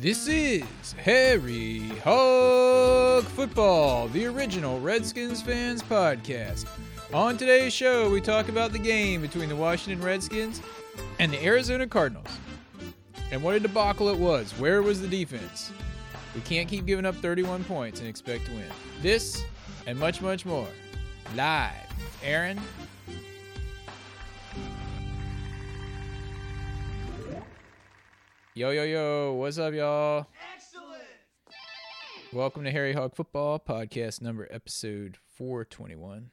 This is Harry Hog Football, the original Redskins fans podcast. On today's show, we talk about the game between the Washington Redskins and the Arizona Cardinals. And what a debacle it was. Where was the defense? We can't keep giving up 31 points and expect to win. This and much, much more. Live. Aaron. Yo, yo, yo. What's up, y'all? Excellent. Welcome to Harry Hog Football, podcast number episode 421.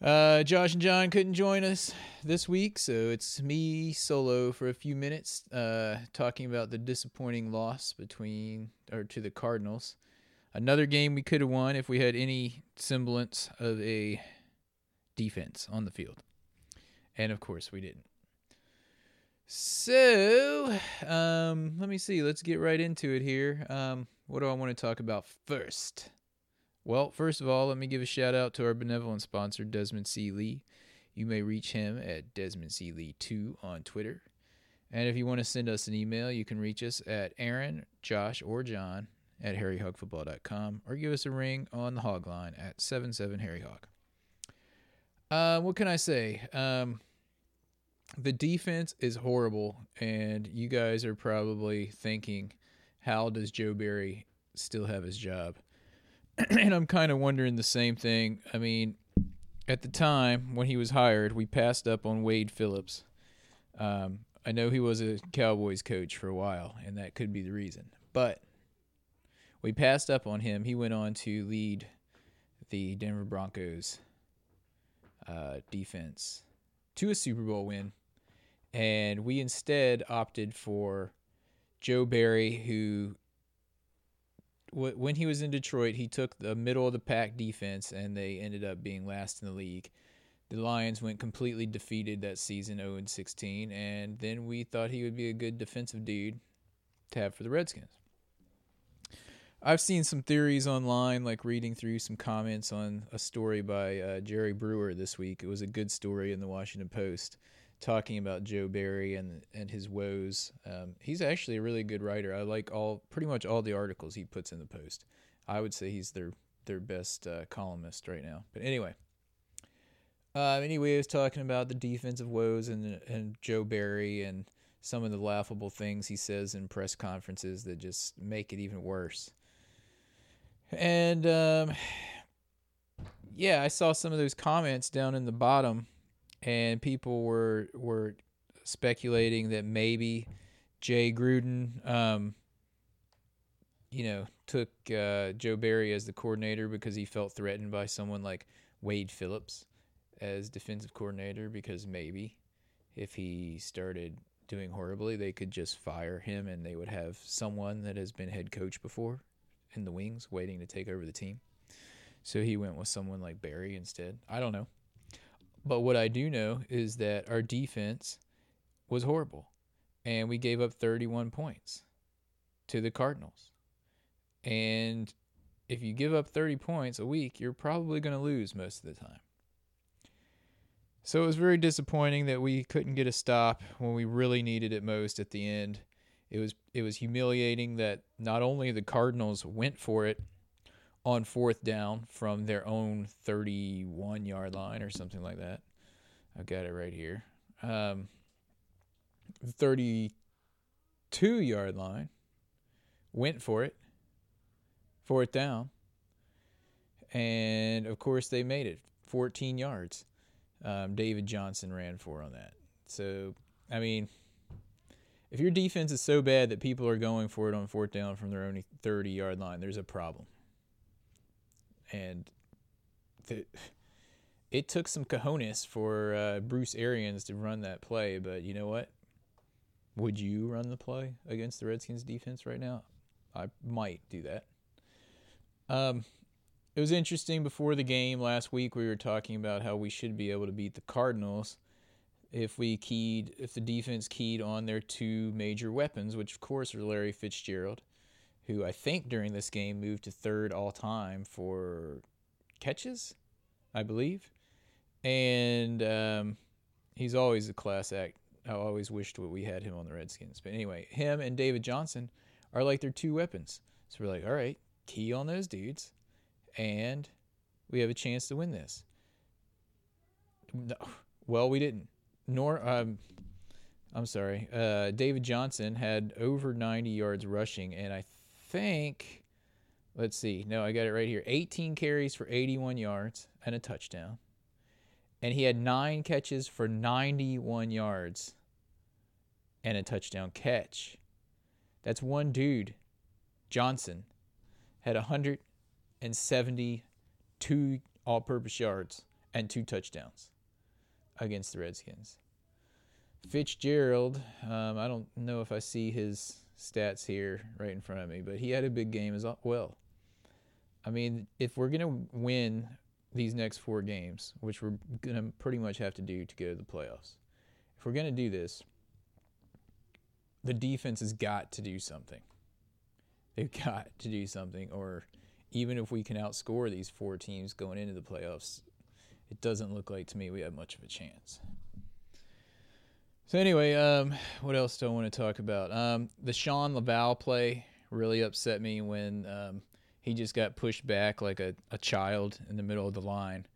Uh, Josh and John couldn't join us this week, so it's me solo for a few minutes, uh, talking about the disappointing loss between or to the Cardinals. Another game we could have won if we had any semblance of a defense on the field, and of course we didn't. So, um, let me see. Let's get right into it here. Um, what do I want to talk about first? Well, first of all, let me give a shout out to our benevolent sponsor, Desmond C. Lee. You may reach him at Desmond C. Lee2 on Twitter. And if you want to send us an email, you can reach us at Aaron, Josh, or John at harryhogfootball.com or give us a ring on the hog line at 77harryhog. Uh, what can I say? Um, the defense is horrible, and you guys are probably thinking, how does Joe Barry still have his job? and I'm kind of wondering the same thing. I mean, at the time when he was hired, we passed up on Wade Phillips. Um, I know he was a Cowboys coach for a while, and that could be the reason. But we passed up on him. He went on to lead the Denver Broncos uh, defense to a Super Bowl win. And we instead opted for Joe Barry, who when he was in Detroit, he took the middle of the pack defense, and they ended up being last in the league. The Lions went completely defeated that season, 0 16, and then we thought he would be a good defensive dude to have for the Redskins. I've seen some theories online, like reading through some comments on a story by uh, Jerry Brewer this week. It was a good story in the Washington Post talking about Joe Barry and and his woes. Um, he's actually a really good writer. I like all pretty much all the articles he puts in the Post. I would say he's their their best uh, columnist right now. But anyway, uh, anyway, I was talking about the defensive woes and and Joe Barry and some of the laughable things he says in press conferences that just make it even worse. And um, yeah, I saw some of those comments down in the bottom and people were were speculating that maybe Jay Gruden, um, you know, took uh, Joe Barry as the coordinator because he felt threatened by someone like Wade Phillips as defensive coordinator because maybe if he started doing horribly, they could just fire him and they would have someone that has been head coach before in the wings waiting to take over the team. So he went with someone like Barry instead. I don't know. But what I do know is that our defense was horrible. And we gave up 31 points to the Cardinals. And if you give up 30 points a week, you're probably going to lose most of the time. So it was very disappointing that we couldn't get a stop when we really needed it most at the end. It was it was humiliating that not only the Cardinals went for it on fourth down from their own 31 yard line or something like that. I've got it right here. Um, 32 yard line. Went for it. Fourth down. And of course, they made it 14 yards. Um, David Johnson ran for on that. So, I mean, if your defense is so bad that people are going for it on fourth down from their own 30 yard line, there's a problem and the, it took some cojones for uh, Bruce Arians to run that play. But you know what? Would you run the play against the Redskins defense right now? I might do that. Um, it was interesting before the game last week. We were talking about how we should be able to beat the Cardinals if we keyed, if the defense keyed on their two major weapons, which of course are Larry Fitzgerald who I think during this game moved to third all time for catches, I believe. And um, he's always a class act I always wished we had him on the Redskins. But anyway, him and David Johnson are like their two weapons. So we're like, all right, key on those dudes, and we have a chance to win this. No, well, we didn't. Nor, um, I'm sorry. Uh, David Johnson had over 90 yards rushing, and I think, let's see. No, I got it right here. 18 carries for 81 yards and a touchdown. And he had nine catches for 91 yards and a touchdown catch. That's one dude. Johnson had 172 all purpose yards and two touchdowns against the Redskins. Fitzgerald, um, I don't know if I see his stats here right in front of me, but he had a big game as well. I mean, if we're going to win these next four games, which we're going to pretty much have to do to go to the playoffs, if we're going to do this, the defense has got to do something. They've got to do something, or even if we can outscore these four teams going into the playoffs, it doesn't look like to me we have much of a chance. So anyway, um, what else do I want to talk about? Um, the Shawn Lauvao play really upset me when um, he just got pushed back like a, a child in the middle of the line,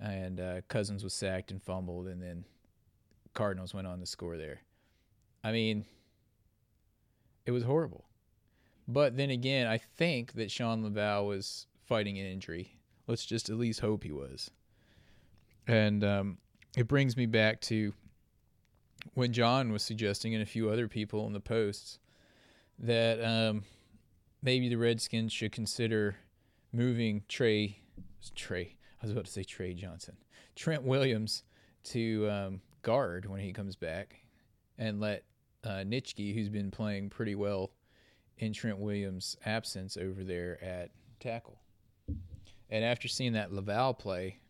and uh, Cousins was sacked and fumbled, and then Cardinals went on to score there. I mean, it was horrible. But then again, I think that Shawn Lauvao was fighting an injury. Let's just at least hope he was. And um, it brings me back to when John was suggesting, and a few other people in the posts, that um, maybe the Redskins should consider moving Trey, Trey, I was about to say Trey Johnson, Trent Williams to um, guard when he comes back, and let uh, Nsekhe, who's been playing pretty well in Trent Williams' absence over there at tackle. And after seeing that Lauvao play,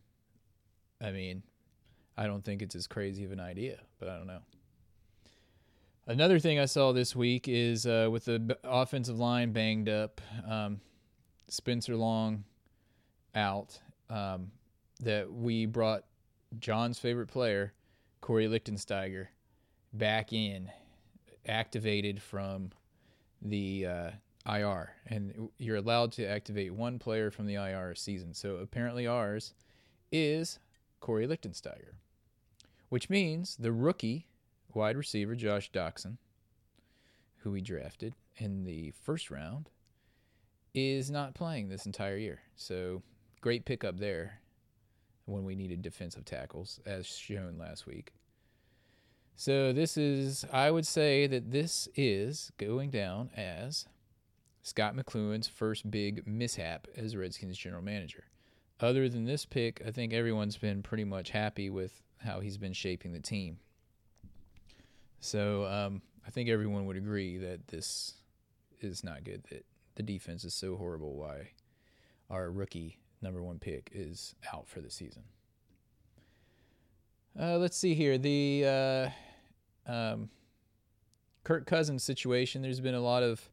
I mean, I don't think it's as crazy of an idea, but I don't know. Another thing I saw this week is uh, with the offensive line banged up, um, Spencer Long out, um, that we brought John's favorite player, Kory Lichtensteiger, back in, activated from the uh, IR. And you're allowed to activate one player from the IR a season. So apparently ours is Kory Lichtensteiger which means the rookie wide receiver Josh Doctson, who we drafted in the first round, is not playing this entire year. So great pickup there when we needed defensive tackles, as shown last week. So this is, I would say that this is going down as Scot McCloughan's first big mishap as Redskins general manager. Other than this pick, I think everyone's been pretty much happy with how he's been shaping the team. So um, I think everyone would agree that this is not good. That the defense is so horrible. Why our rookie number one pick is out for the season. Uh, let's see here. The uh, um, Kirk Cousins situation. There's been a lot of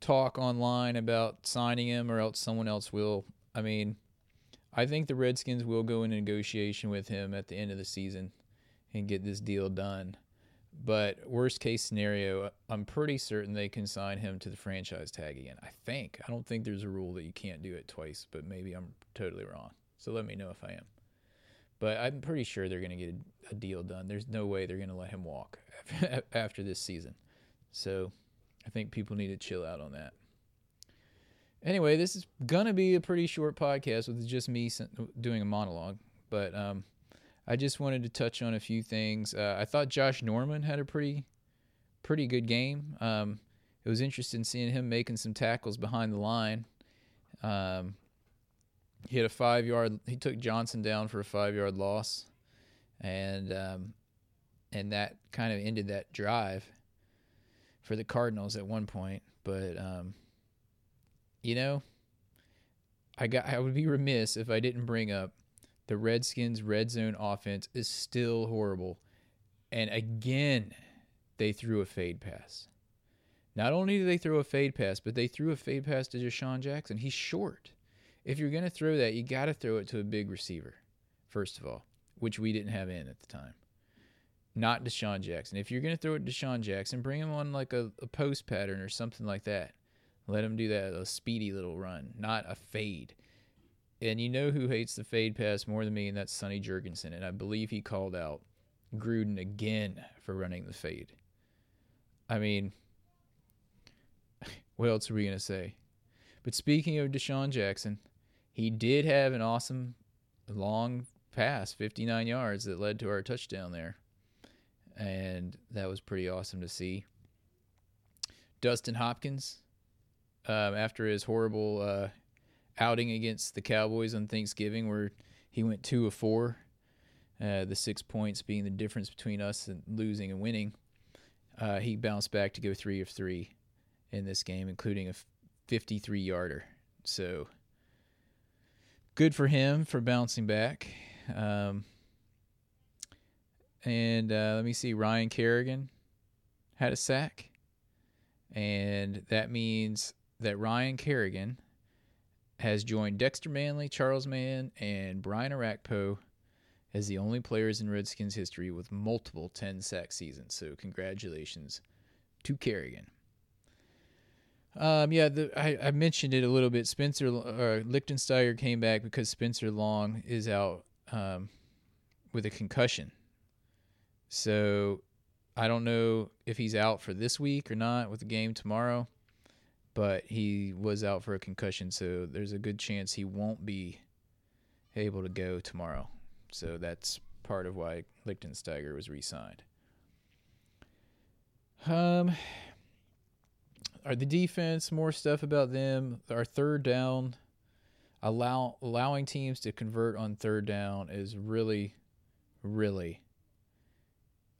talk online about signing him, or else someone else will. I mean, I think the Redskins will go in negotiation with him at the end of the season and get this deal done. But worst case scenario, I'm pretty certain they can sign him to the franchise tag again. I think. I don't think there's a rule that you can't do it twice, but maybe I'm totally wrong. So let me know if I am. But I'm pretty sure they're going to get a deal done. There's no way they're going to let him walk after this season. So I think people need to chill out on that. Anyway, this is gonna be a pretty short podcast with just me doing a monologue, but um, I just wanted to touch on a few things. Uh, I thought Josh Norman had a pretty, pretty good game. Um, it was interesting seeing him making some tackles behind the line. Um, he had a five yard. He took Johnson down for a five yard loss, and um, and that kind of ended that drive for the Cardinals at one point. But um, you know, I got I would be remiss if I didn't bring up the Redskins red zone offense is still horrible. And again, they threw a fade pass. Not only did they throw a fade pass, but they threw a fade pass to DeSean Jackson. He's short. If you're going to throw that, you got to throw it to a big receiver, first of all, which we didn't have in at the time. not DeSean Jackson. If you're going to throw it to DeSean Jackson, bring him on like a, a post pattern or something like that. Let him do that, a speedy little run, not a fade. And you know who hates the fade pass more than me, and that's Sonny Jurgensen. And I believe he called out Gruden again for running the fade. I mean, what else are we going to say? But speaking of DeSean Jackson, he did have an awesome long pass, 59 yards, that led to our touchdown there and that was pretty awesome to see. Dustin Hopkins, um, after his horrible uh, outing against the Cowboys on Thanksgiving, where he went two of four, uh, the six points being the difference between us and losing and winning, uh, he bounced back to go three of three in this game, including a 53 yarder. So good for him for bouncing back. Um, and uh, let me see, Ryan Kerrigan had a sack. And that means that Ryan Kerrigan has joined Dexter Manley, Charles Mann, and Brian Orakpo as the only players in Redskins history with multiple 10 sack seasons. So, congratulations to Kerrigan. Um, yeah, the, I, I mentioned it a little bit. Spencer uh, Lichtensteiger came back because Spencer Long is out um, with a concussion. So I don't know if he's out for this week or not with the game tomorrow, but he was out for a concussion, so there's a good chance he won't be able to go tomorrow. So that's part of why Lichtensteiger was re-signed. Um, are the defense more stuff about them? Our third down, allow allowing teams to convert on third down is really, really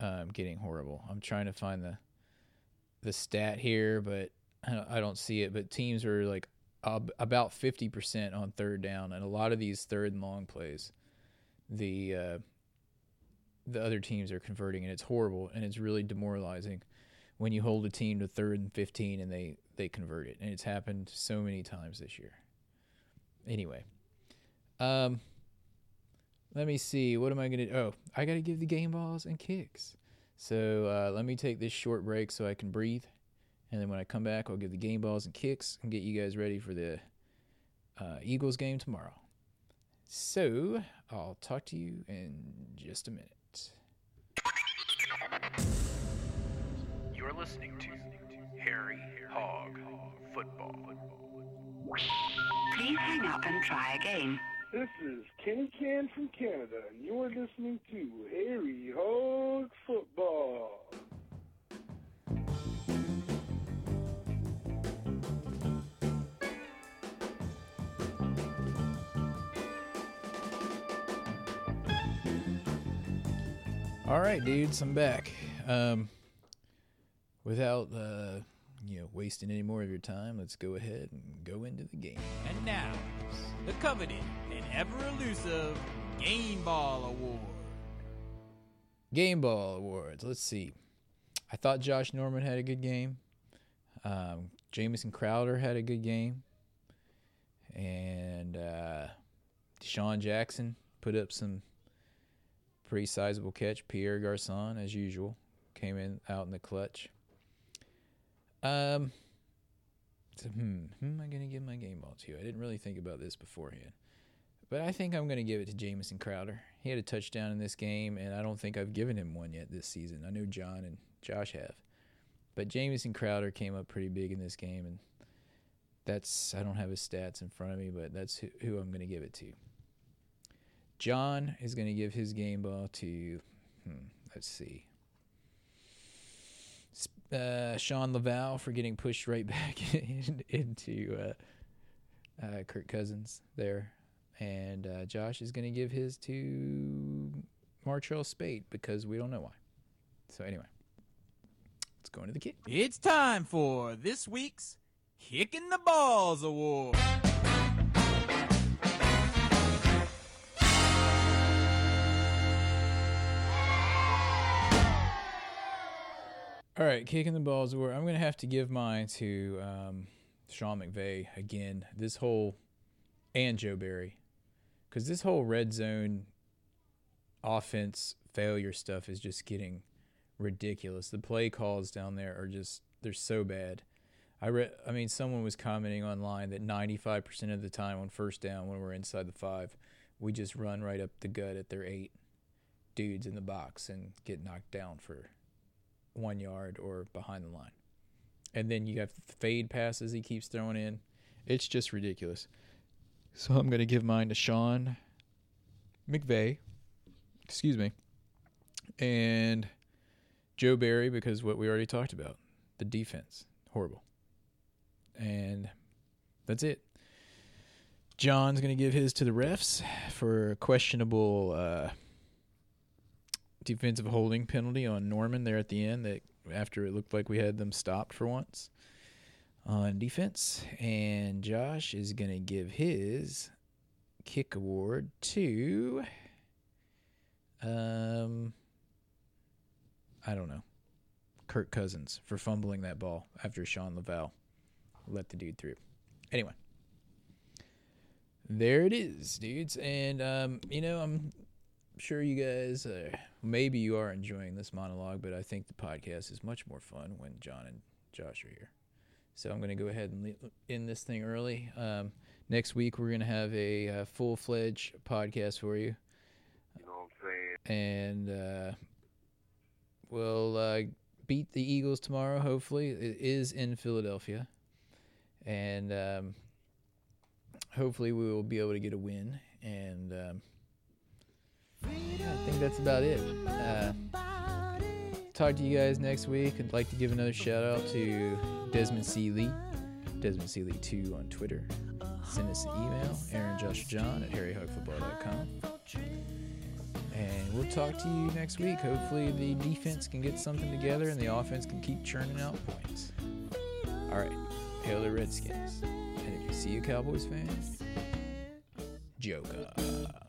um, getting horrible. I'm trying to find the the stat here, but I don't see it. But teams are like about 50% on third down, and a lot of these third and long plays, the uh, the other teams are converting, and it's horrible, and it's really demoralizing when you hold a team to third and 15 and they they convert it, and it's happened so many times this year. Anyway, um, let me see. What am I going to Oh, I got to give the game balls and kicks. So uh, let me take this short break so I can breathe. And then when I come back, I'll give the game balls and kicks and get you guys ready for the uh, Eagles game tomorrow. So I'll talk to you in just a minute. You're listening to Harry Hog Football. Please hang up and try again. This is Kenny Can from Canada, and you're listening to Harry Hog Football. All right, dudes, I'm back. Um, without uh, you know wasting any more of your time, let's go ahead and go into the game. And now, the coveted and ever elusive Game Ball Award. Game Ball Awards. Let's see. I thought Josh Norman had a good game. Um, Jamison Crowder had a good game. And uh, DeSean Jackson put up some pretty sizable catch. Pierre Garcon, as usual, came in out in the clutch. Um, so, hmm, who am I going to give my game ball to? I didn't really think about this beforehand. But I think I'm going to give it to Jamison Crowder. He had a touchdown in this game, and I don't think I've given him one yet this season. I know John and Josh have. But Jamison Crowder came up pretty big in this game, and that's, I don't have his stats in front of me, but that's who, who I'm going to give it to. John is going to give his game ball to, hmm, let's see, uh, Shawn Lauvao for getting pushed right back in, into uh, uh, Kirk Cousins there. And uh, Josh is going to give his to Martrell Spaight because we don't know why. So, anyway, let's go into the kick. It's time for this week's Kicking the Balls Award. All right, kicking the balls where I'm going to have to give mine to um, Sean McVay again. This whole and Joe Barry, because this whole red zone offense failure stuff is just getting ridiculous. The play calls down there are just they're so bad. I read I mean someone was commenting online that 95% of the time on first down when we're inside the 5, we just run right up the gut at their 8 dudes in the box and get knocked down for 1 yard or behind the line. And then you have fade passes he keeps throwing in. It's just ridiculous. So I'm going to give mine to Sean McVay. Excuse me. And Joe Barry because what we already talked about. The defense. Horrible. And that's it. John's going to give his to the refs for questionable uh, defensive holding penalty on Norman there at the end that after it looked like we had them stopped for once on defense. And Josh is going to give his kick award to um I don't know. Kirk Cousins for fumbling that ball after Shawn Lauvao let the dude through. Anyway. There it is, dudes. And um, you know, I'm sure you guys uh, maybe you are enjoying this monologue, but I think the podcast is much more fun when John and Josh are here. So I'm going to go ahead and end this thing early. Um, next week we're going to have a uh, full fledged podcast for you, You know what I'm saying? and uh, we'll uh, beat the Eagles tomorrow. Hopefully, it is in Philadelphia, and um, hopefully we will be able to get a win. And um, I think that's about it. Uh, talk to you guys next week. I'd like to give another shout out to Desmond C. Lee, Desmond C. Lee 2 on Twitter. Send us an email, Aaron Joshua John at harryhogfootball.com. And we'll talk to you next week. Hopefully, the defense can get something together and the offense can keep churning out points. All right, hail the Redskins. And if you see a Cowboys fan, joke. up.